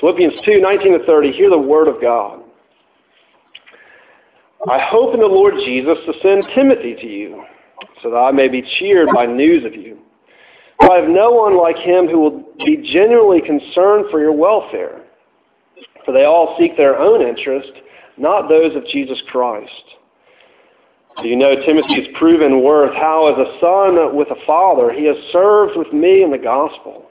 Philippians 2, 19 to 30, hear the word of God. I hope in the Lord Jesus to send Timothy to you, so that I may be cheered by news of you. For I have no one like him who will be genuinely concerned for your welfare. For they all seek their own interest, not those of Jesus Christ. Do you know Timothy's proven worth, how as a son with a father he has served with me in the gospel.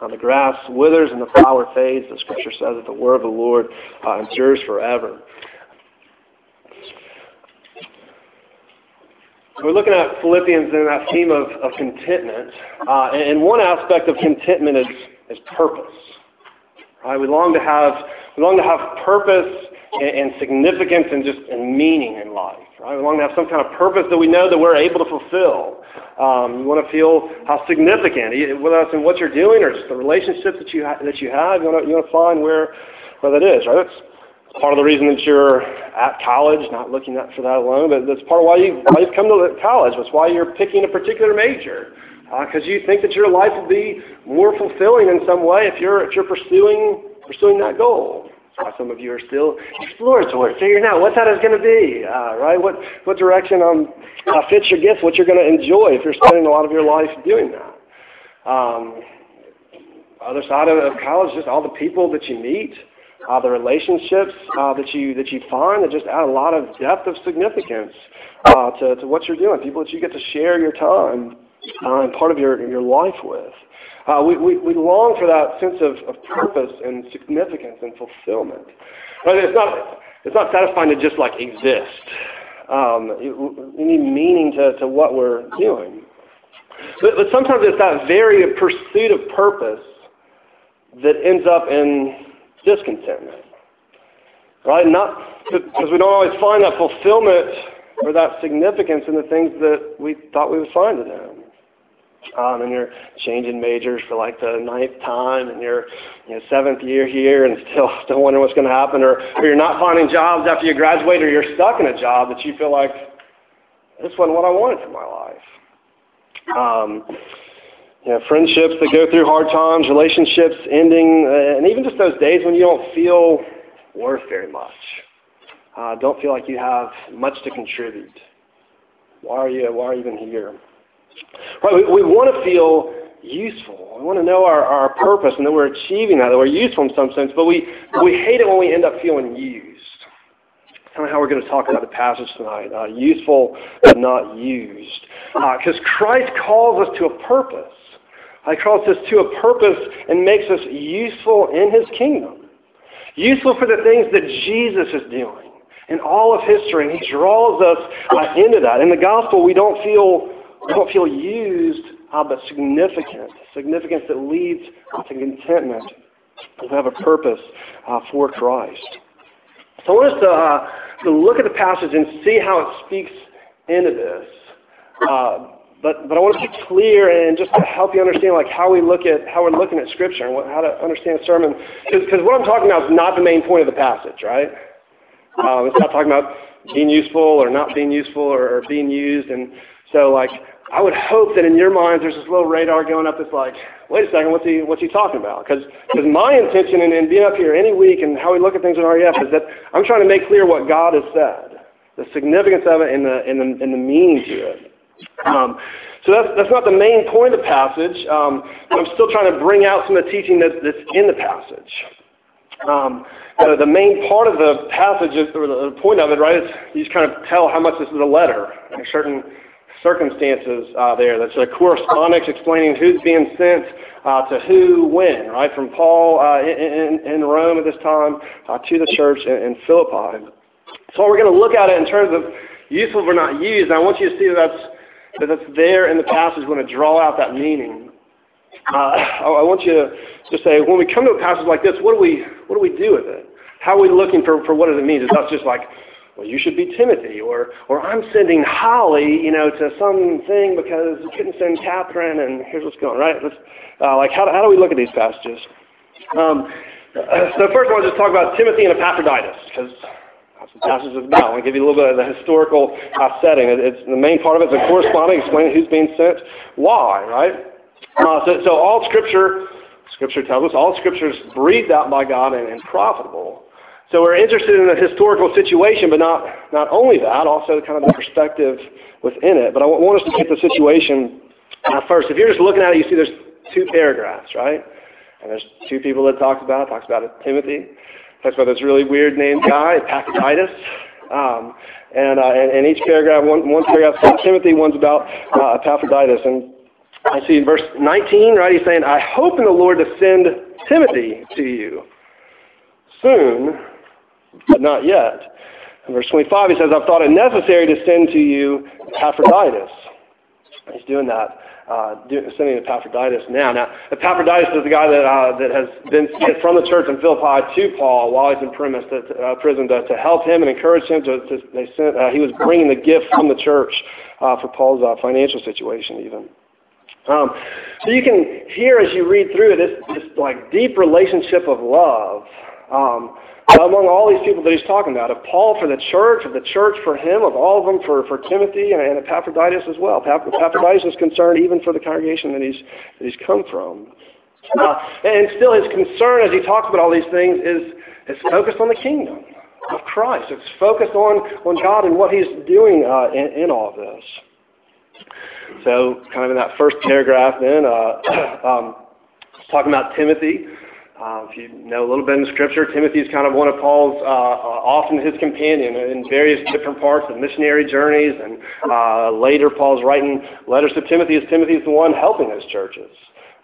Uh, the grass withers and the flower fades. The scripture says that the word of the Lord uh, endures forever. We're looking at Philippians and that theme of, of contentment. Uh, and one aspect of contentment is, is purpose. Right? We long to have we long to have purpose and, and significance and just and meaning in life. Right? We long to have some kind of purpose that we know that we're able to fulfill. Um, you want to feel how significant, whether that's in what you're doing or just the relationships that you ha- that you have. You want to you want to find where where that is. Right? That's part of the reason that you're at college, not looking at for that alone, but that's part of why you why you've come to college. That's why you're picking a particular major because uh, you think that your life will be more fulfilling in some way if you're if you're pursuing pursuing that goal why some of you are still exploratory, figuring out what that is going to be, uh, right? What what direction um, uh, fits your gifts, what you're going to enjoy if you're spending a lot of your life doing that. Um, other side of, of college, just all the people that you meet, uh, the relationships uh, that you that you find that just add a lot of depth of significance uh, to, to what you're doing. People that you get to share your time uh, and part of your your life with. Uh, we, we, we long for that sense of, of purpose and significance and fulfillment. But it's not, it's not satisfying to just like exist. Um, we need meaning to, to what we're doing. But, but sometimes it's that very pursuit of purpose that ends up in discontentment. Right? Not because we don't always find that fulfillment or that significance in the things that we thought we would find in them um, and you're changing majors for like the ninth time, and you're you know, seventh year here, and still still wondering what's going to happen, or, or you're not finding jobs after you graduate, or you're stuck in a job that you feel like this wasn't what I wanted for my life. Um, you know, friendships that go through hard times, relationships ending, uh, and even just those days when you don't feel worth very much. Uh, don't feel like you have much to contribute. Why are you? Why are you even here? Right? We, we want to feel useful. We want to know our, our purpose and that we're achieving that, that we're useful in some sense, but we, we hate it when we end up feeling used. Kind of how we're going to talk about the passage tonight. Uh, useful but not used. Because uh, Christ calls us to a purpose. He calls us to a purpose and makes us useful in his kingdom. Useful for the things that Jesus is doing in all of history. And he draws us uh, into that. In the gospel, we don't feel don't feel used, uh, but significant. Significance that leads to contentment. We have a purpose uh, for Christ. So I want us to, uh, to look at the passage and see how it speaks into this. Uh, but, but I want to be clear and just to help you understand like how we look at how we're looking at Scripture and what, how to understand sermon. Because what I'm talking about is not the main point of the passage, right? Um, it's not talking about being useful or not being useful or, or being used. And so, like, I would hope that in your minds there's this little radar going up that's like, wait a second, what's he, what's he talking about? Because my intention in, in being up here any week and how we look at things in RUF is that I'm trying to make clear what God has said, the significance of it and the, and the, and the meaning to it. Um, so that's, that's not the main point of the passage. Um, I'm still trying to bring out some of the teaching that, that's in the passage. Um, the, the main part of the passage, is, or the point of it, right, is you just kind of tell how much this is a letter. There's certain circumstances uh, there. That's a correspondence explaining who's being sent uh, to who when, right? From Paul uh, in, in, Rome at this time uh, to the church in, in Philippi. So we're going to look at it in terms of useful or not used. And I want you to see that that's, that that's there in the passage. We're going to draw out that meaning. Uh, I want you to say, when we come to a passage like this, what do we, what do, we do with it? How are we looking for, for what does it mean? It's not just like, well, you should be Timothy, or, or I'm sending Holly, you know, to some thing because we couldn't send Catherine, and here's what's going on, right? Let's, uh, like, how, how do we look at these passages? Um, so first I want to just talk about Timothy and Epaphroditus, because that's what the passage is about. I want to give you a little bit of the historical uh, setting. It's, the main part of it is a corresponding, explaining who's being sent, why, right? Uh, so, so all Scripture, Scripture tells us, all Scripture is breathed out by God and, and profitable. So we're interested in the historical situation, but not, not only that, also kind of the perspective within it. But I want us to get the situation uh, first. If you're just looking at it, you see there's two paragraphs, right? And there's two people that talks about it. Talks about it, Timothy. Talks about this really weird named guy, Epaphroditus. Um, and, uh, and, each paragraph, one, one paragraph about Timothy, one's about uh, Epaphroditus. And I see in verse 19, right, he's saying, I hope in the Lord to send Timothy to you soon, but not yet. In verse 25, he says, I've thought it necessary to send to you Epaphroditus. He's doing that, uh, sending Epaphroditus now. Now, Epaphroditus is the guy that, uh, that has been sent from the church in Philippi to Paul while he's in premise, to, uh, prison to, to help him and encourage him. To, to they sent, uh, he was bringing the gift from the church uh, for Paul's uh, financial situation even. Um, so you can hear as you read through it this, this like deep relationship of love um, among all these people that he's talking about. Of Paul for the church, of the church for him, of all of them for, for Timothy and, and Epaphroditus as well. Epaphroditus is concerned even for the congregation that he's, that he's come from. Uh, and still his concern as he talks about all these things is, is focused on the kingdom of Christ. It's focused on, on God and what he's doing uh, in, in all of this. So, kind of in that first paragraph, then, uh, um, talking about Timothy. Uh, if you know a little bit in Scripture, Timothy is kind of one of Paul's, uh, uh, often his companion in various different parts of missionary journeys. And uh, later, Paul's writing letters to Timothy as Timothy is the one helping those churches.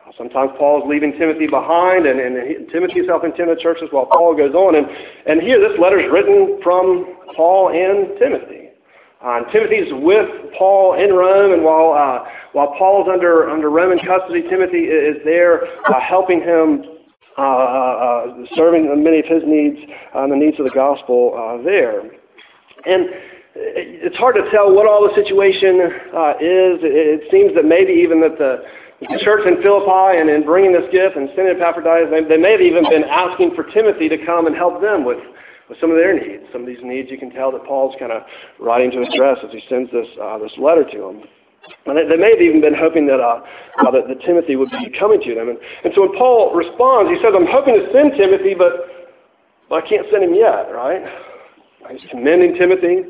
Uh, sometimes Paul is leaving Timothy behind, and, and he, Timothy is helping Timothy churches while Paul goes on. And, and here, this letter is written from Paul and Timothy. Uh, Timothy's with Paul in Rome, and while uh, while Paul's under under Roman custody, Timothy is there uh, helping him, uh, uh, serving many of his needs and the needs of the gospel uh, there. And it's hard to tell what all the situation uh, is. It, seems that maybe even that the the church in Philippi and in bringing this gift and sending Epaphroditus, they, they may have even been asking for Timothy to come and help them with with some of their needs. Some of these needs you can tell that Paul's kind of writing to address as he sends this uh, this letter to them. And they, they may have even been hoping that, uh, uh, that, that Timothy would be coming to them. And, and so when Paul responds, he says, I'm hoping to send Timothy, but, but I can't send him yet, right? He's commending Timothy,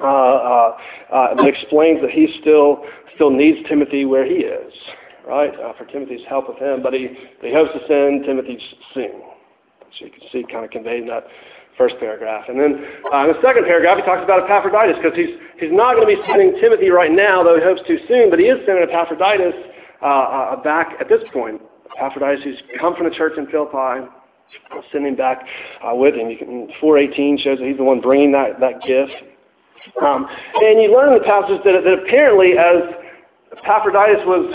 uh, uh, uh, but explains that he still still needs Timothy where he is, right? Uh, for Timothy's help with him, but he, he hopes to send Timothy soon. So you can see kind of conveying that first paragraph. And then uh, in the second paragraph, he talks about Epaphroditus because he's, he's not going to be sending Timothy right now, though he hopes to soon, but he is sending Epaphroditus uh, uh, back at this point. Epaphroditus, who's come from the church in Philippi, sending back uh, with him. Can, 418 shows that he's the one bringing that, that gift. Um, and you learn in the passage that, that apparently as Epaphroditus was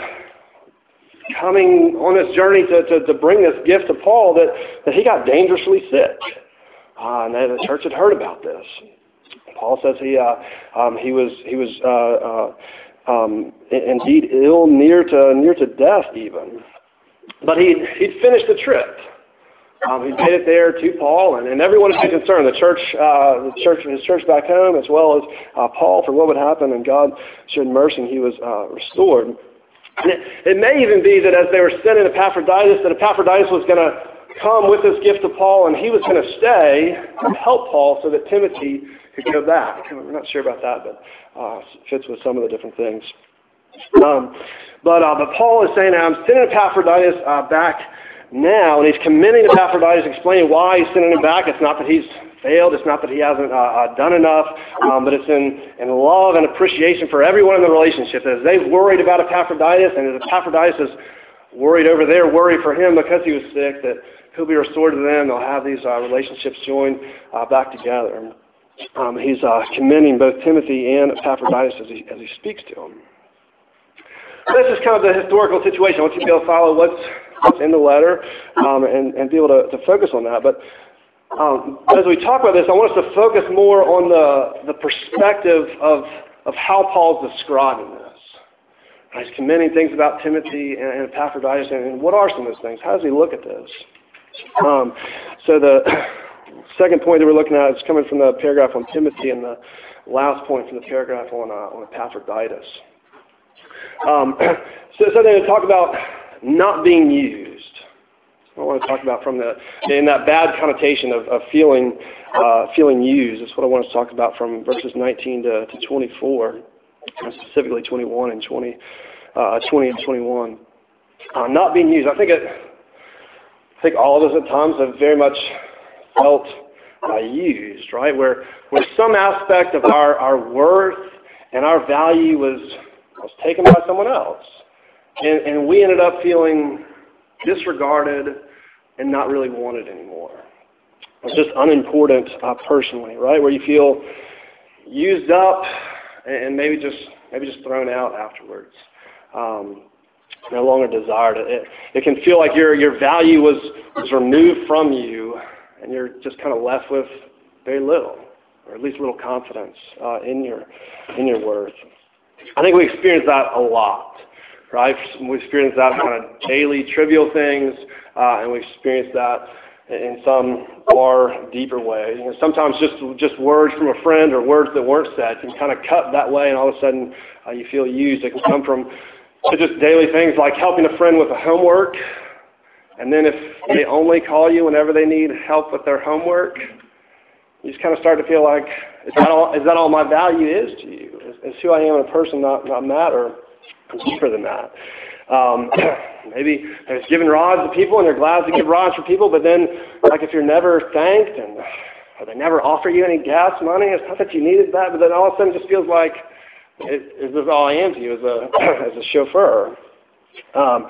coming on this journey to, to, to bring this gift to Paul, that, that he got dangerously sick. Uh, and the church had heard about this. Paul says he uh, um, he was he was uh, uh, um, indeed ill, near to near to death even. But he he'd finished the trip. Um, he made it there to Paul, and, and everyone had concerned. The church, uh, the church, his church back home, as well as uh, Paul, for what would happen. And God showed mercy, and he was uh, restored. And it, it may even be that as they were sending Epaphroditus, that Epaphroditus was going to come with this gift to Paul, and he was going to stay and help Paul so that Timothy could go back. We're not sure about that, but uh, fits with some of the different things. Um, but, uh, but Paul is saying, I'm sending Epaphroditus uh, back now, and he's commending Epaphroditus, explaining why he's sending him back. It's not that he's failed. It's not that he hasn't uh, uh, done enough, um, but it's in, in love and appreciation for everyone in the relationship. As they've worried about Epaphroditus, and as Epaphroditus is worried over their worry for him because he was sick, that he'll be restored to them. They'll have these uh, relationships joined uh, back together. Um, he's uh, commending both Timothy and Epaphroditus as he, as he speaks to them. This is kind of the historical situation. I want you to be able to follow what's, what's in the letter um, and, and be able to, to focus on that. But um, as we talk about this, I want us to focus more on the, the perspective of, of how Paul's describing this. He's commending things about Timothy and, Epaphroditus, and, and what are some of those things? How does he look at this? Um, so the second point that we're looking at is coming from the paragraph on Timothy, and the last point from the paragraph on, uh, on Epaphroditus. Um, so something to talk about not being used. I want to talk about from the in that bad connotation of, of feeling uh, feeling used. That's what I want to talk about from verses 19 to, to 24, specifically 21 and 20, uh, 20 and 21. Uh, not being used. I think it, think all of us at times have very much felt uh, used, right? Where where some aspect of our, our worth and our value was was taken by someone else. And, and we ended up feeling disregarded and not really wanted anymore. It's just unimportant uh, personally, right? Where you feel used up and maybe just maybe just thrown out afterwards. Um, no longer desired. It, it can feel like your your value was was removed from you, and you're just kind of left with very little, or at least little confidence uh, in your in your worth. I think we experience that a lot, right? We experience that kind of daily trivial things, uh, and we experience that in some far deeper way. You know, sometimes just just words from a friend or words that weren't said can kind of cut that way, and all of a sudden uh, you feel used. It can come from just daily things like helping a friend with a homework, and then if they only call you whenever they need help with their homework, you just kind of start to feel like, is that all, is that all my value is to you? Is, is who I am as a person not, not matter It's deeper than that? Um, maybe there's giving rods to people and they're glad to give rods for people, but then, like, if you're never thanked and or they never offer you any gas money, it's not that you needed that, but then all of a sudden it just feels like, is this all I am to you as a, as a chauffeur? Um,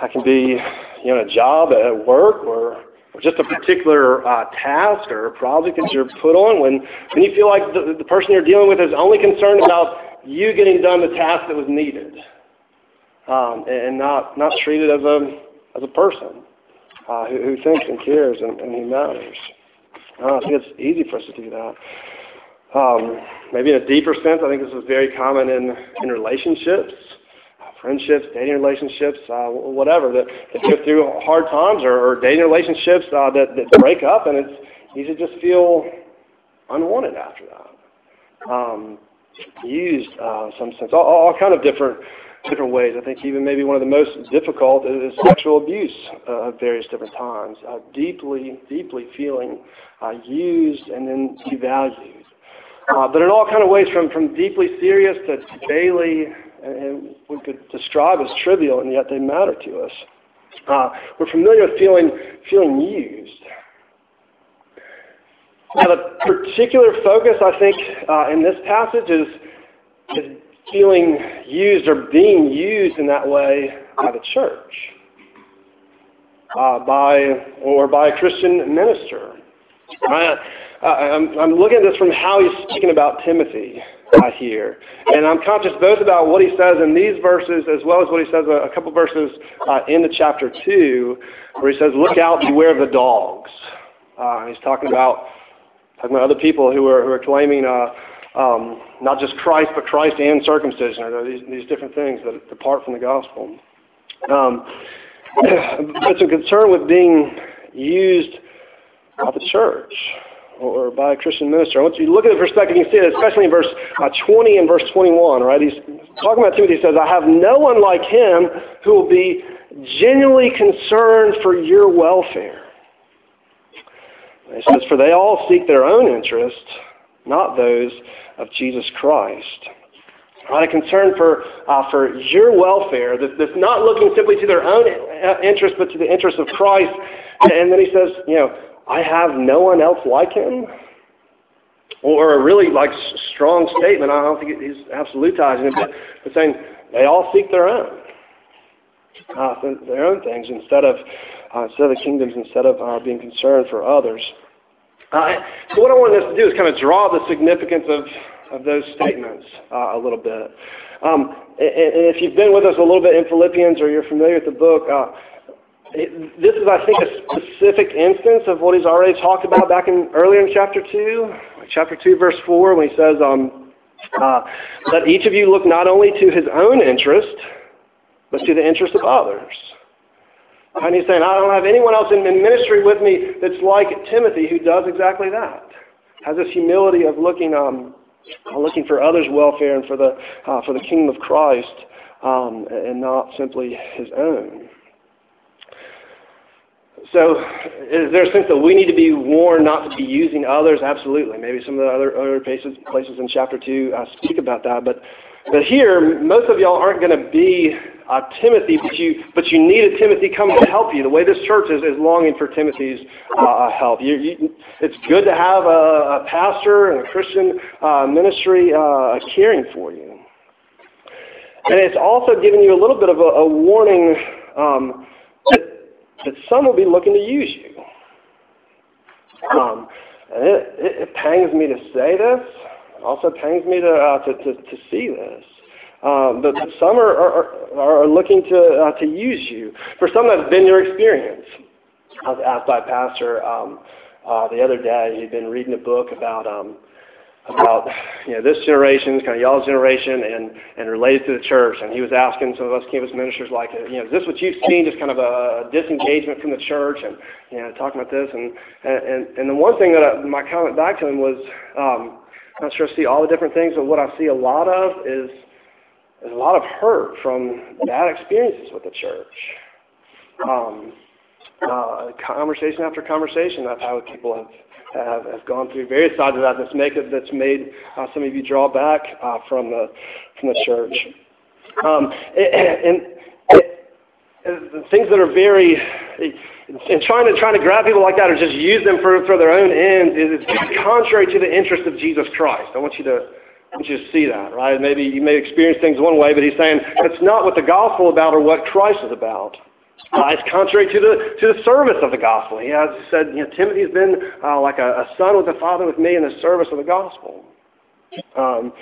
I can be, you know, a job at work or just a particular uh, task or project that you're put on, when, when you feel like the, the person you're dealing with is only concerned about you getting done the task that was needed um, and not, not treated as a, as a person uh, who, who thinks and cares and, and who matters. Uh, I think it's easy for us to do that. Um, maybe in a deeper sense, I think this is very common in, in relationships friendships, dating relationships, uh, whatever, that, that go through hard times or, or dating relationships uh, that, that break up, and it's easy to just feel unwanted after that. Um, used uh, some sense, all, all kind of different different ways. I think even maybe one of the most difficult is sexual abuse uh, at various different times. Uh, deeply, deeply feeling uh, used and then devalued. Uh, but in all kind of ways, from, deeply serious to daily and we could describe as trivial, and yet they matter to us. Uh, we're familiar with feeling, feeling used. Now, the particular focus, I think, uh, in this passage is, feeling used or being used in that way by the church, by or by a Christian minister. I, I'm, I'm looking at this from how he's speaking about Timothy uh, here. And I'm conscious both about what he says in these verses as well as what he says a, a couple verses uh, into chapter 2, where he says, Look out, beware of the dogs. Uh, he's talking about, talking about other people who are, who are claiming uh, um, not just Christ, but Christ and circumcision, or these, these different things that depart from the gospel. Um, but some concern with being used by the church or by a Christian minister. I want you to look at the perspective. You can see it, especially in verse uh, 20 and verse 21. Right? He's talking about Timothy. He says, "I have no one like him who will be genuinely concerned for your welfare." He says, "For they all seek their own interest, not those of Jesus Christ." Right? A concern for, uh, for your welfare that's, that's not looking simply to their own uh, interest, but to the interest of Christ. And then he says, you know, I have no one else like him. Or a really like strong statement. I don't think he's absolutizing it, but, but saying they all seek their own, uh, their own things instead of uh, instead of kingdoms, instead of uh, being concerned for others. Uh, so what I want us to do is kind of draw the significance of of those statements uh, a little bit. Um, and, and, if you've been with us a little bit in Philippians or you're familiar with the book, uh, this is, I think, a specific instance of what he's already talked about back in earlier in chapter two, chapter two, verse four, when he says, um, uh, "Let each of you look not only to his own interest, but to the interest of others." And he's saying, I don't have anyone else in ministry with me that's like Timothy who does exactly that. Has this humility of looking um, looking for others' welfare and for the, uh, for the kingdom of Christ um, and not simply his own. So, is there a sense that we need to be warned not to be using others? Absolutely. Maybe some of the other, other places, places in chapter 2 uh, speak about that. But, but here, most of y'all aren't going to be uh, Timothy, but you, but you need a Timothy coming to help you. The way this church is, is longing for Timothy's uh, help. You, you, it's good to have a, a pastor and a Christian uh, ministry uh, caring for you. And it's also giving you a little bit of a, a warning um, that, some will be looking to use you. Um, and it, it, it pangs me to say this. Also pangs me to, uh, to, to, to see this. Um, but, but some are, are, are looking to, uh, to use you. For some, that's been your experience. I was asked by a pastor um, uh, the other day, he'd been reading a book about um, about you know this generation, kind of y'all's generation, and and related to the church. And he was asking some of us campus ministers, like, you know, is this what you've seen? Just kind of a disengagement from the church, and you know, talking about this. And and and the one thing that I, my comment back to him was, um, I'm not sure I see all the different things, but what I see a lot of is there's a lot of hurt from bad experiences with the church. Um, uh, conversation after conversation, I've had with people have, have, have gone through various sides of that that's make that's made uh, some of you draw back uh, from the from the church. Um, and, and, and things that are very and trying to trying to grab people like that or just use them for, for their own ends is contrary to the interest of Jesus Christ. I want you to want you to see that, right? Maybe you may experience things one way, but he's saying that's not what the gospel is about or what Christ is about. Uh, it's contrary to the to the service of the gospel. He has said, you know, Timothy's been uh, like a, a, son with a father with me in the service of the gospel. Um,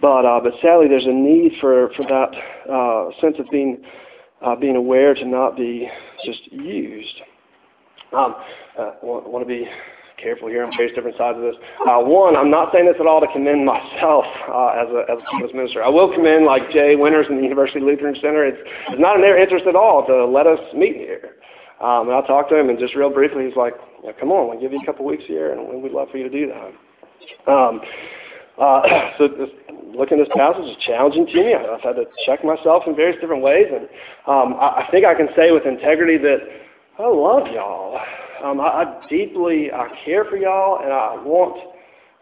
but uh, but sadly, there's a need for for that uh, sense of being uh, being aware to not be just used. Um, uh, want, want to be careful here I'm various different sides of this. Uh, one, I'm not saying this at all to commend myself uh, as a as a campus minister. I will commend like Jay Winters and the University Lutheran Center. It's it's not in their interest at all to let us meet here. Um, and I talked to him, and just real briefly, he's like, yeah, "Come on, we'll give you a couple weeks here, and we'd love for you to do that." Um, uh, so this, looking at this passage is challenging to me. I've had to check myself in various different ways, and um, I, I think I can say with integrity that I love y'all. Um, I, I deeply I care for y'all, and I want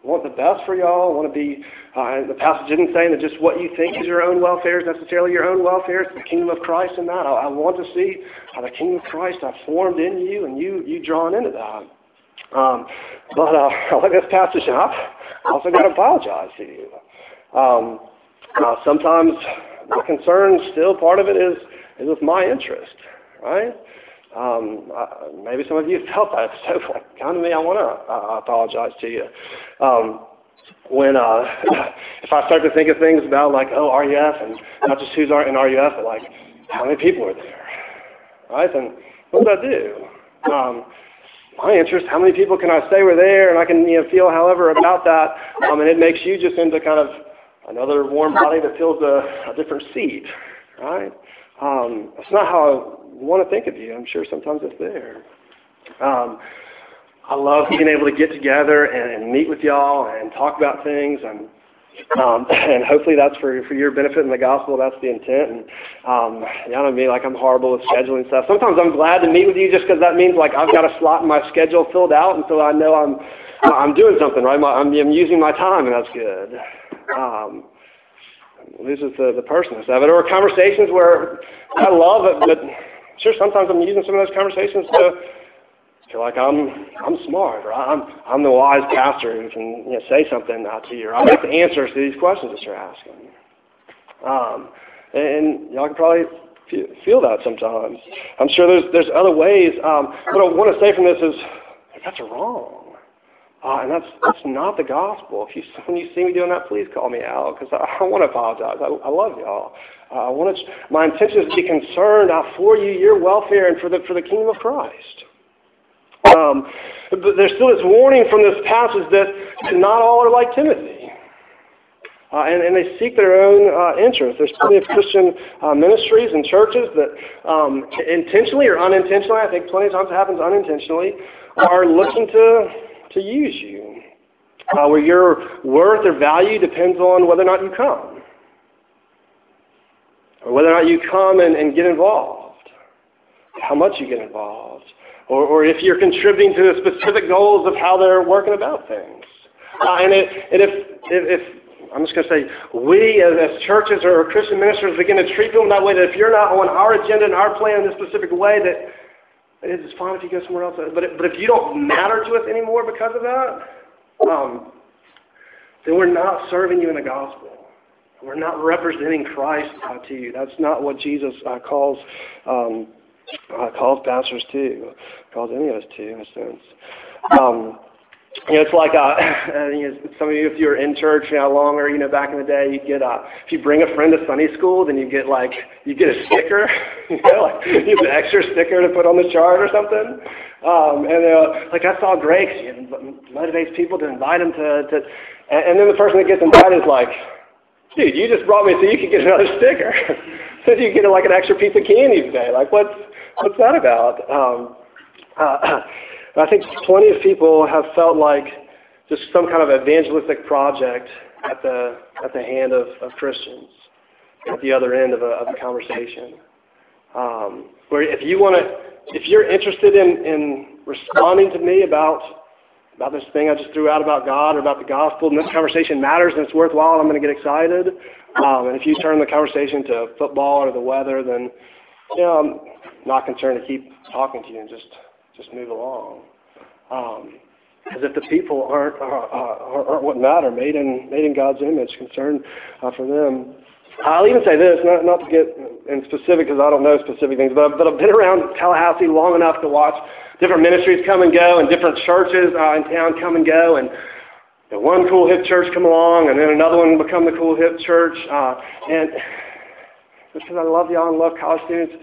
want the best for y'all. I want to be. Uh, the passage isn't saying that just what you think is your own welfare is necessarily your own welfare. It's the kingdom of Christ in that. I, I want to see how the kingdom of Christ I've formed in you, and you you drawn into that. Um, but uh, like this passage up, I also got to apologize to you. Um, uh, sometimes my concern, still part of it is is with my interest, right? Um, uh, maybe some of you felt that. So come to me. I want to uh, apologize to you. Um, when uh, if I start to think of things about like oh RUF and not just who's in RUF, but like how many people are there, right? And what does that do? Um, my interest, how many people can I say were there, and I can you know feel however about that, um, and it makes you just into kind of another warm body that fills a, a different seat, right? Um, that's not how want to think of you. I'm sure sometimes it's there. Um, I love being able to get together and, and meet with y'all and talk about things and um, and hopefully that's for for your benefit in the gospel. That's the intent. And um, you know mean? Like I'm horrible with scheduling stuff. Sometimes I'm glad to meet with you just because that means like I've got a slot in my schedule filled out, and so I know I'm I'm doing something right. I'm, I'm using my time, and that's good. Um, loses the, the personhood of it. Or conversations where I love it, but sure, sometimes I'm using some of those conversations to feel like I'm I'm smart or I'm I'm the wise pastor who can you know, say something to you. Or I got the answers to these questions that you're asking. Um, and y'all can probably feel that sometimes. I'm sure there's there's other ways. Um, what I want to say from this is that's wrong. Uh, and that's that's not the gospel. If you when you see me doing that, please call me out because I, I want to apologize. I, I love y'all. Uh, I want. My intention is to be concerned uh, for you, your welfare, and for the for the kingdom of Christ. Um, but there's still this warning from this passage that not all are like Timothy. Uh, and, and, they seek their own uh, interests. There's plenty of Christian uh, ministries and churches that um, intentionally or unintentionally, I think plenty of times it happens unintentionally, are looking to to use you, uh, where your worth or value depends on whether or not you come, whether or not you come and, and get involved, how much you get involved, or, or if you're contributing to the specific goals of how they're working about things. Uh, and, it, and if, if, if I'm just going to say, we as, as, churches or Christian ministers begin to treat them that way, that if you're not on our agenda and our plan in this specific way, that it's fine if you go somewhere else. But, but if you don't matter to us anymore because of that, um, then we're not serving you in the gospel. We're not representing Christ uh, to you. That's not what Jesus uh, calls um, uh, calls pastors to, calls any of us to, in a sense. Um, you know, it's like uh, you know, some of you, if you were in church you know, longer, you know, back in the day, you get uh, if you bring a friend to Sunday school, then you get like you get a sticker, you know, like you get an extra sticker to put on the chart or something. Um, and uh, like I saw Greg's, it motivates people to invite them to, to and, and then the person that gets invited is like, dude, you just brought me so you could get another sticker, so you get like an extra piece of candy today. Like what's what's that about? Um, uh, I think plenty of people have felt like just some kind of evangelistic project at the at the hand of, of Christians at the other end of a, of a conversation. Um, where if you want to, if you're interested in, in responding to me about about this thing I just threw out about God or about the gospel, and this conversation matters and it's worthwhile, I'm going to get excited. Um, and if you turn the conversation to football or the weather, then you know, I'm not concerned to keep talking to you and just just move along. Um, as if the people aren't, are, are, aren't what matter, made in, made in God's image, concerned uh, for them. I'll even say this, not, not to get in specific because I don't know specific things, but, but I've been around Tallahassee long enough to watch different ministries come and go and different churches uh, in town come and go. And know, one cool hip church come along and then another one become the cool hip church. Uh, and because I love y'all and love college students,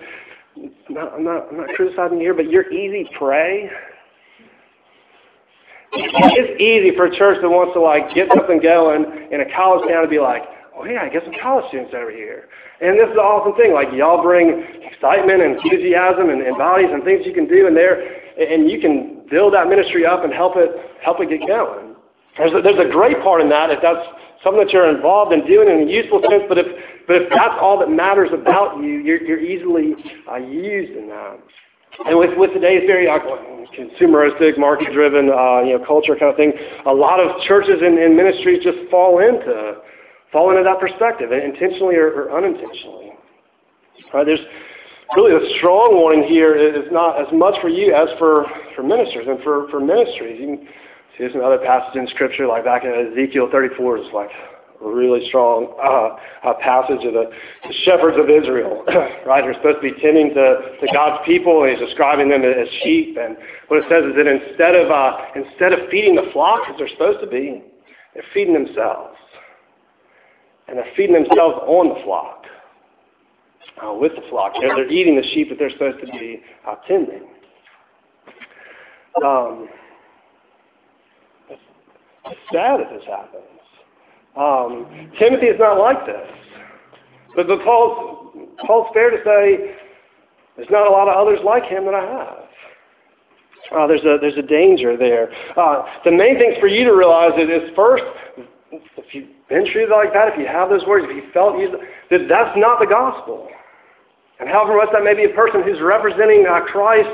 not, I'm, not, I'm not criticizing you here, but you're easy prey. It's easy for a church that wants to like get something going in a college town to be like, oh yeah, I get some college students over here. And this is an awesome thing. Like y'all bring excitement and enthusiasm and, and bodies and things you can do in there, and you can build that ministry up and help it help it get going. There's a, there's a great part in that if that's something that you're involved in doing in a useful sense. But if but if that's all that matters about you, you're, you're easily uh, used in that. And with, with today's very uh, consumeristic, market-driven, uh, you know, culture kind of thing, a lot of churches and, and ministries just fall into fall into that perspective, intentionally or, or unintentionally. There's really a strong warning here is not as much for you as for, for ministers and for, for ministries. You can see this in other passages in Scripture, like back in Ezekiel 34, is like a really strong uh, uh, passage of the, the, shepherds of Israel, right? They're supposed to be tending to, to God's people, and he's describing them as sheep. And what it says is that instead of, uh, instead of feeding the flock as they're supposed to be, they're feeding themselves. And they're feeding themselves on the flock, uh, with the flock. They're, they're eating the sheep that they're supposed to be uh, tending. Um, it's sad if this happens. Um, Timothy is not like this. But, but Paul's, Paul's fair to say there's not a lot of others like him that I have. Uh, there's, a, there's a danger there. Uh, the main thing for you to realize is first, if you've been treated like that, if you have those words, if you felt that that's not the gospel. And however much that may be a person who's representing uh, Christ,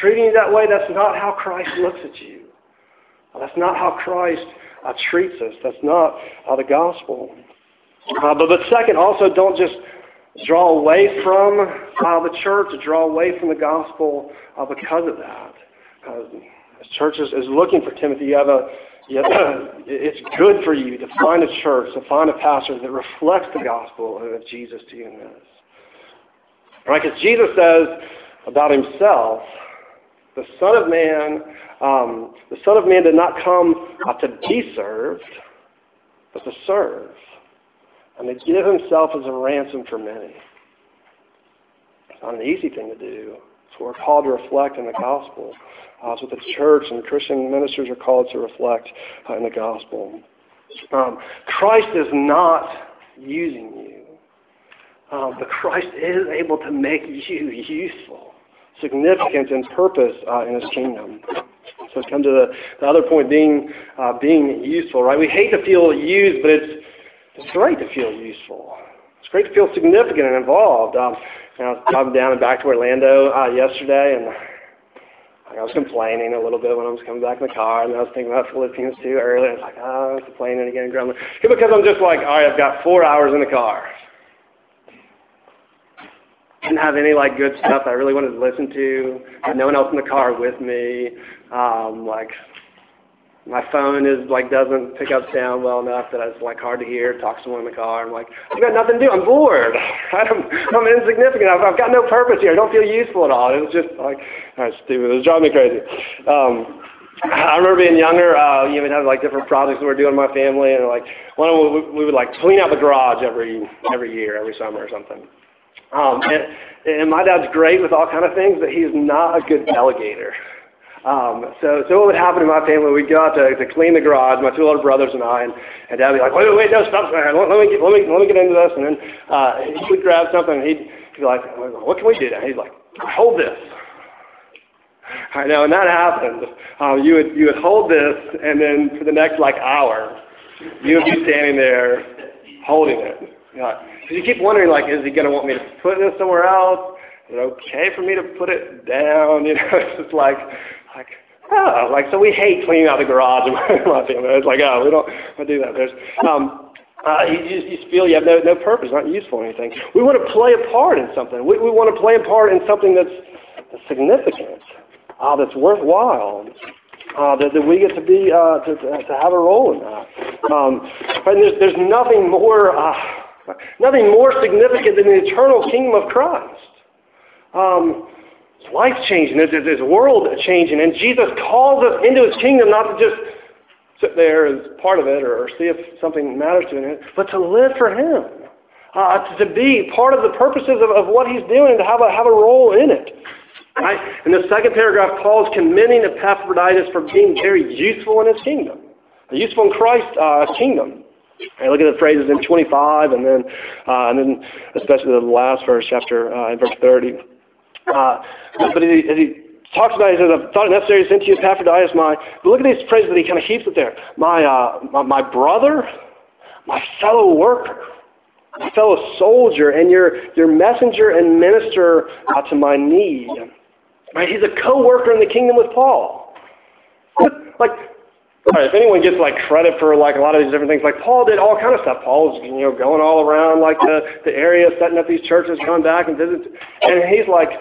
treating you that way, that's not how Christ looks at you. That's not how Christ uh, treats us. That's not uh, the gospel. Uh, but, but second, also don't just draw away from uh, the church, draw away from the gospel uh, because of that. Uh, the church is, is looking for Timothy. You have a, you have a, it's good for you to find a church, to find a pastor that reflects the gospel of Jesus to you in this. Right? Because Jesus says about himself, the Son of Man, um, the Son of Man did not come uh, to be served, but to serve, and to give himself as a ransom for many. It's not an easy thing to do. What we're called to reflect in the gospel. Uh, it's what the church and Christian ministers are called to reflect uh, in the gospel. Um, Christ is not using you. Um, but Christ is able to make you useful, significant, and purpose uh, in His kingdom. So come to the, the other point, being uh, being useful. Right? We hate to feel used, but it's it's great to feel useful. It's great to feel significant and involved. Um, I was driving down and back to Orlando uh, yesterday, and I was complaining a little bit when I was coming back in the car, and I was thinking about Philippians 2 earlier. I was like, oh, I'm complaining again, grumbling. Because I'm just like, all right, I've got four hours in the car didn't have any like good stuff I really wanted to listen to. Had no one else in the car with me. Um, like my phone is like doesn't pick up sound well enough that it's like hard to hear. Talk to someone in the car. I'm like, I've got nothing to do. I'm bored. I'm, I'm insignificant. I've, I've got no purpose here. I don't feel useful at all. It was just like, oh, stupid. It was driving me crazy. Um, I remember being younger, uh, you know, we'd have like different projects we were doing with my family, and like one of them, we would like clean out the garage every every year, every summer or something. Um, and, and my dad's great with all kind of things, but he's not a good delegator. Um, so, so what would happen in my family? We'd go out to, to clean the garage, my two older brothers and I, and, and Dad would be like, "Wait, wait, no, stop! Let, let me get, let me let me get into this." And then uh, he would grab something, and he'd, he'd be like, "What can we do?" And he's like, "Hold this." I know, and that happened. Um, you would you would hold this, and then for the next like hour, you would be standing there holding it. You know, because you keep wondering, like, is he going to want me to put this somewhere else? Is it okay for me to put it down? You know, it's just like, like, oh, like, so we hate cleaning out the garage in my, family. It's like, oh, we don't, we do that. There's, um, uh, you, just, you feel you have no, no purpose, not useful or anything. We want to play a part in something. We, we want to play a part in something that's, that's significant, uh, that's worthwhile. Uh, that, that we get to be uh, to, to have a role in that. Um, and there's, there's nothing more uh, Nothing more significant than the eternal kingdom of Christ. Um, it's life changing, it's, it's world changing, and Jesus calls us into his kingdom not to just sit there as part of it or, or see if something matters to it, but to live for him. Uh, to, to be part of the purposes of, of what he's doing, to have a, have a role in it. Right? In the second paragraph, Paul is commending Epaphroditus for being very useful in his kingdom, useful in Christ's uh, kingdom. And look at the phrases in 25, and then, uh, and then especially the last verse, chapter uh, in verse 30. Uh, but as he, as he talks about, it, he says, "I thought it necessary to send to you Epaphroditus, my." But look at these phrases that he kind of heaps it there. My, uh, my, my brother, my fellow worker, my fellow soldier, and your your messenger and minister uh, to my need. Right? He's a co-worker in the kingdom with Paul. Like Right, if anyone gets like credit for like a lot of these different things, like Paul did all kind of stuff. Paul's you know going all around like the the area, setting up these churches, going back and visits, and he's like,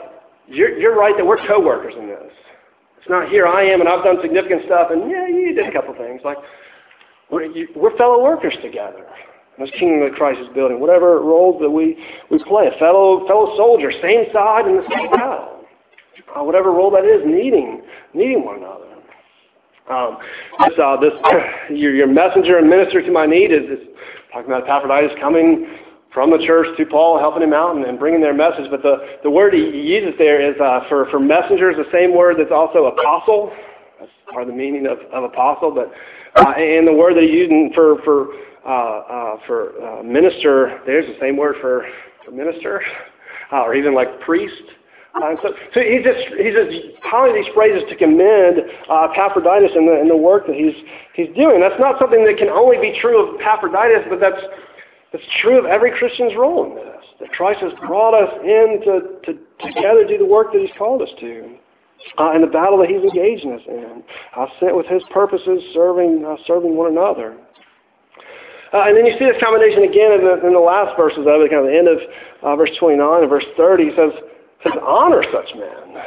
"You're you're right that we're co-workers in this. It's not here I am and I've done significant stuff, and yeah, you did a couple things. Like we're you, we're fellow workers together. This kingdom that Christ is building, whatever roles that we we play, a fellow fellow soldier, same side in the same battle, uh, whatever role that is, needing needing one another. Um, this, uh, this your, your messenger and minister to my need is, is talking about Epaphroditus coming from the church to Paul, helping him out and, and bringing their message. But the, the word he uses there is uh, for, for messengers, the same word that's also apostle. That's part of the meaning of, of apostle. But uh, and the word that he's using for for uh, uh, for uh, minister, there's the same word for, for minister, uh, or even like priest. Uh, so, so he's just he's just piling these phrases to commend uh, Epaphroditus in the in the work that he's he's doing. That's not something that can only be true of Epaphroditus, but that's that's true of every Christian's role in this. That Christ has brought us in to, to together do the work that He's called us to. Uh, in the battle that He's engaging us in, uh, sent with His purposes, serving uh, serving one another. Uh, and then you see this combination again in the, in the last verses of it, kind of the end of uh, verse 29 and verse 30. He says, says honor such men.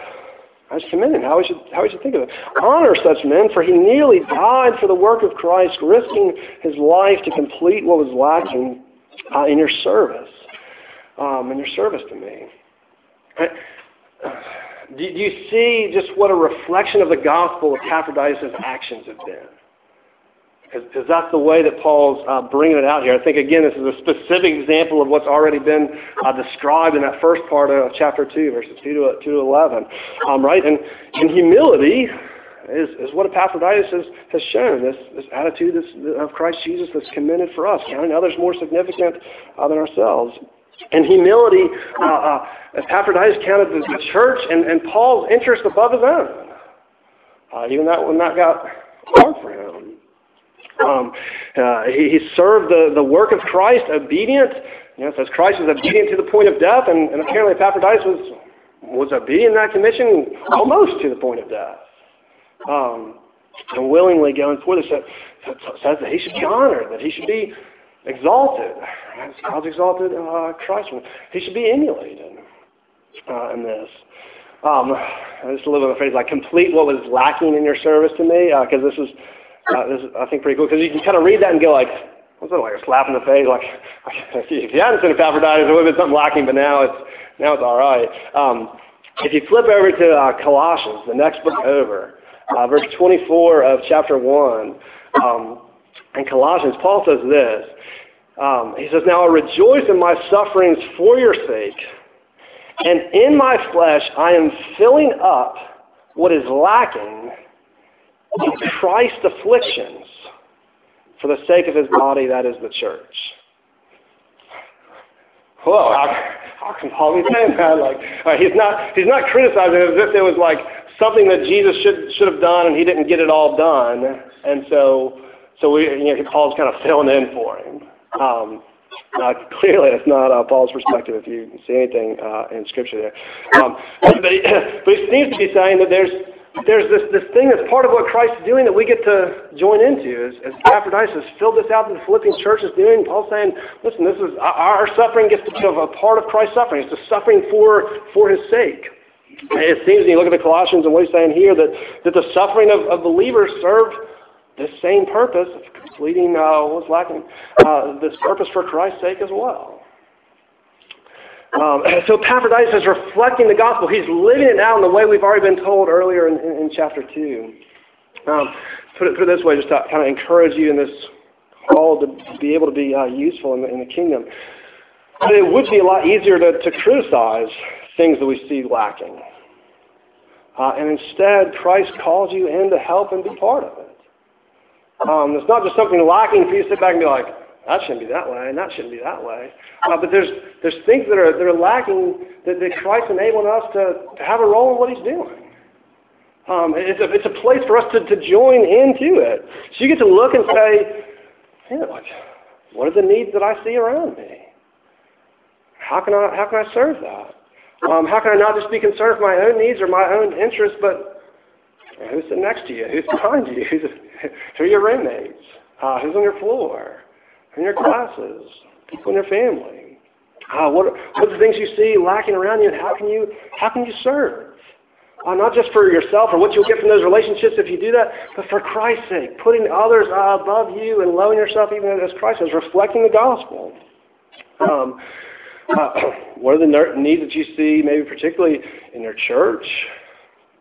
I was commending how we should how we should think of it. Honor such men, for he nearly died for the work of Christ, risking his life to complete what was lacking uh, in your service, um, in your service to me. Do, do you see just what a reflection of the gospel of Epaphroditus' actions have been? Because that's the way that Paul's uh, bringing it out here. I think, again, this is a specific example of what's already been uh, described in that first part of chapter 2, verses 2 to, 2 to 11. Um, right? And, and humility is, is what Epaphroditus has, has shown, this, this attitude this, of Christ Jesus that's commended for us, counting others more significant uh, than ourselves. And humility, uh, uh, Epaphroditus counted the, the church and, and Paul's interest above his own. Uh, even that when that got hard for him. Um, uh, he, he served the, the work of Christ, obedient. You know, says Christ was obedient to the point of death, and, and apparently Epaphroditus was, was obedient in that commission almost to the point of death. Um, and willingly going for this, says that he should be honored, that he should be exalted. God's exalted uh, Christ. He should be emulated uh, in this. Um, just a little bit of a phrase like complete what was lacking in your service to me, because uh, this is uh, this is I think pretty cool because you can kind of read that and go like, what's that like a slap in the face? Like if you hadn't seen Epaphroditus, it would have been something lacking, but now it's now it's all right. Um, if you flip over to uh, Colossians, the next book over, uh, verse 24 of chapter 1, um, in Colossians, Paul says this. Um, he says, Now I rejoice in my sufferings for your sake, and in my flesh I am filling up what is lacking Christ's afflictions for the sake of his body, that is the church. Whoa, how, how can Paul be saying that? Like, he's not he's not criticizing it as if it was like something that Jesus should should have done and he didn't get it all done, and so so we you know Paul's kind of filling in for him. Um, uh, clearly, that's not uh, Paul's perspective if you see anything uh, in Scripture there. Um, but, he, but he seems to be saying that there's there's this, this thing that's part of what Christ is doing that we get to join into. As, as Epaphroditus has filled this out that the Philippian church is doing, Paul's saying, listen, this is our suffering gets to be a part of Christ's suffering. It's the suffering for, for his sake. It seems when you look at the Colossians and what he's saying here that, that the suffering of, of believers served this same purpose of completing uh, what's lacking, uh, this purpose for Christ's sake as well. Um, so Epaphroditus is reflecting the gospel. He's living it out in the way we've already been told earlier in, in, in chapter 2. Um, put, it, put it this way, just to kind of encourage you in this call to be able to be uh, useful in the, in the kingdom. But it would be a lot easier to, to criticize things that we see lacking. Uh, and instead, Christ calls you in to help and be part of it. Um, it's not just something lacking for you to sit back and be like, that shouldn't be that way, and that shouldn't be that way. Uh, but there's there's things that are that are lacking that, that Christ enabling us to, to have a role in what He's doing. Um, it's a it's a place for us to, to join into it. So you get to look and say, what, what are the needs that I see around me? How can I how can I serve that? Um, how can I not just be concerned with my own needs or my own interests, but who's sitting next to you? Who's behind you? Who's, who are your roommates? Uh, who's on your floor? In your classes? People in your family? Uh, what, what are the things you see lacking around you, and how can you, how can you serve? Uh, not just for yourself or what you'll get from those relationships if you do that, but for Christ's sake, putting others uh, above you and lowering yourself even as Christ is, reflecting the gospel. Um, uh, what are the needs that you see, maybe particularly in your church,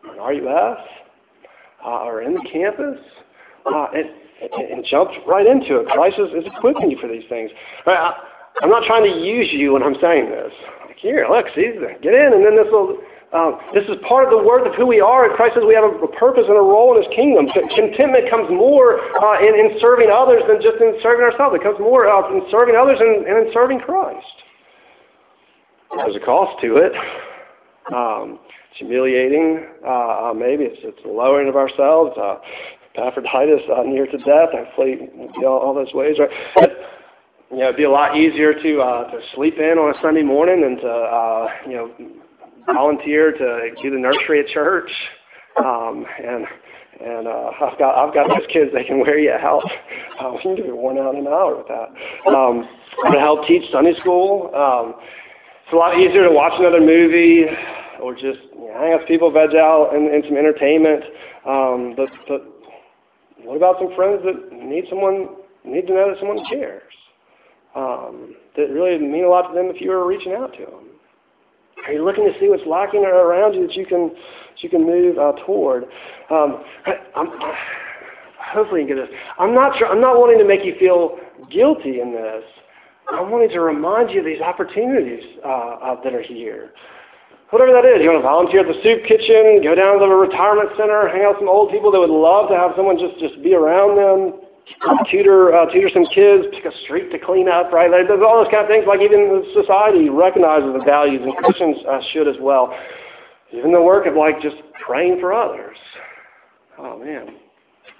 in RUF, uh, or in the campus? Uh, and, and jumps right into it. Christ is, is equipping you for these things. I, I'm not trying to use you when I'm saying this. Like, here, look, see, get in, and then this will. Um, this is part of the worth of who we are. Christ says we have a, purpose and a role in His kingdom. Contentment comes more uh, in, in serving others than just in serving ourselves. It comes more uh, in serving others and, and in serving Christ. There's a cost to it. Um, it's humiliating. Uh, uh, maybe it's, it's the lowering of ourselves. Uh, Epaphroditus uh, near to death. Hopefully, all, all those ways, right? But, you know, it'd be a lot easier to uh, to sleep in on a Sunday morning and to uh, you know volunteer to do the nursery at church, um, and and uh, I've got I've got those kids that can wear you out. Uh, we can get worn out in an hour with that. Um, gonna help teach Sunday school. Um, it's a lot easier to watch another movie or just you know, hang out with people, veg out, and, and some entertainment. Um, but but what about some friends that need someone need to know that someone cares? Um, that really mean a lot to them if you were reaching out to them. Are you looking to see what's lacking around you that you can that you can move uh, toward? Um, I'm, hopefully, you get this. I'm not sure. I'm not wanting to make you feel guilty in this. I'm wanting to remind you of these opportunities uh, uh, that are here. Whatever that is, you want to volunteer at the soup kitchen, go down to the retirement center, hang out with some old people that would love to have someone just just be around them tutor uh, tutor some kids, pick a street to clean up, right? There's all those kind of things. Like even society recognizes the values, and Christians uh, should as well. Even the work of like just praying for others. Oh man,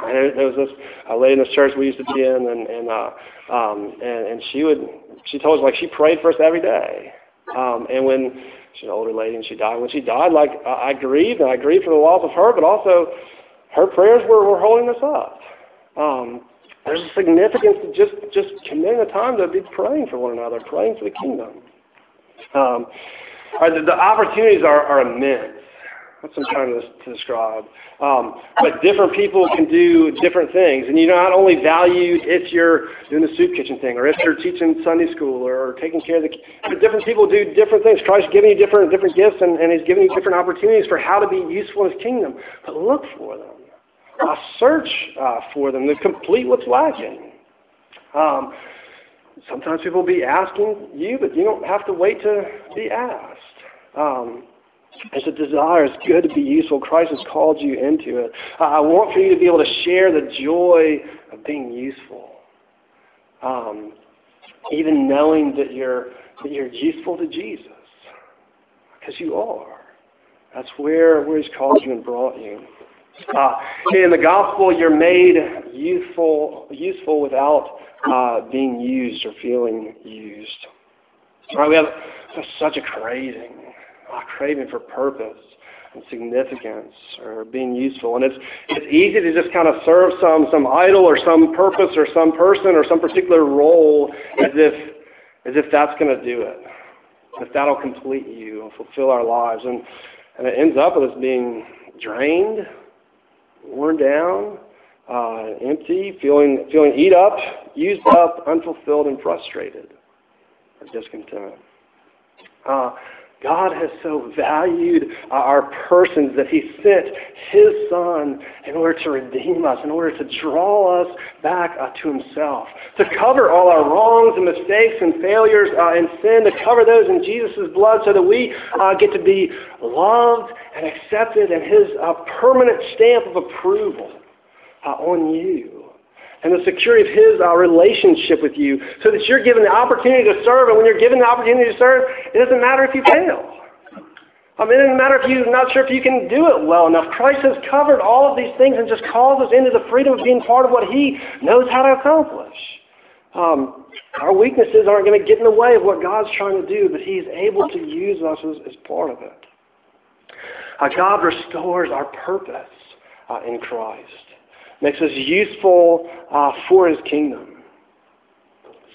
there, there was this a lady in this church we used to be in, and and uh, um, and, and she would she told us like she prayed for us every day. Um, and when she's an older lady and she died, when she died, like I, I grieved and I grieved for the loss of her, but also her prayers were, were holding us up. Um, there's a significance to just, just committing the time to be praying for one another, praying for the kingdom. Um, the, the opportunities are, are immense. That's what I'm trying to, to describe. Um, but different people can do different things. And you're not only valued if you're doing the soup kitchen thing or if you're teaching Sunday school or, taking care of the but different people do different things. Christ's giving you different different gifts and, and he's giving you different opportunities for how to be useful in his kingdom. But look for them uh, search uh, for them to complete what's lacking. Um, sometimes people will be asking you, but you don't have to wait to be asked. Um, it's a desire. It's good to be useful. Christ has called you into it. I want for you to be able to share the joy of being useful. Um, even knowing that you're, that you're useful to Jesus. Because you are. That's where, where He's called you and brought you. Uh, in the gospel, you're made useful, useful without uh, being used or feeling used. Right? We have such a craving, a craving for purpose and significance or being useful. And it's it's easy to just kind of serve some some idol or some purpose or some person or some particular role as if as if that's going to do it. If that'll complete you and fulfill our lives. And and it ends up with us being drained worn down, uh, empty, feeling feeling eat up, used up, unfulfilled, and frustrated, or discontent. Uh, God has so valued our persons that He sent His Son in order to redeem us, in order to draw us back uh, to Himself, to cover all our wrongs and mistakes and failures uh, and sin, to cover those in Jesus' blood so that we uh, get to be loved and accepted and His uh, permanent stamp of approval uh, on you and the security of His uh, relationship with you so that you're given the opportunity to serve. And when you're given the opportunity to serve, it doesn't matter if you fail. I mean, it doesn't matter if you're not sure if you can do it well enough. Christ has covered all of these things and just calls us into the freedom of being part of what He knows how to accomplish. Um, our weaknesses aren't going to get in the way of what God's trying to do, but He's able to use us as, as part of it. Uh, God restores our purpose uh, in Christ makes us useful uh, for his kingdom.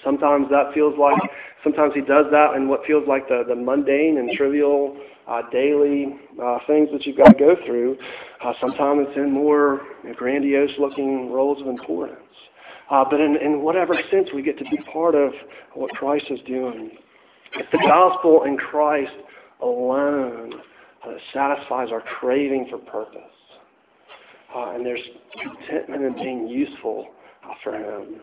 Sometimes that feels like, sometimes he does that in what feels like the, the mundane and trivial uh, daily uh, things that you've got to go through. Uh, sometimes it's in more grandiose looking roles of importance. Uh, but in, in whatever sense, we get to be part of what Christ is doing. It's the gospel in Christ alone that satisfies our craving for purpose uh, and there's contentment in being useful uh, for Him.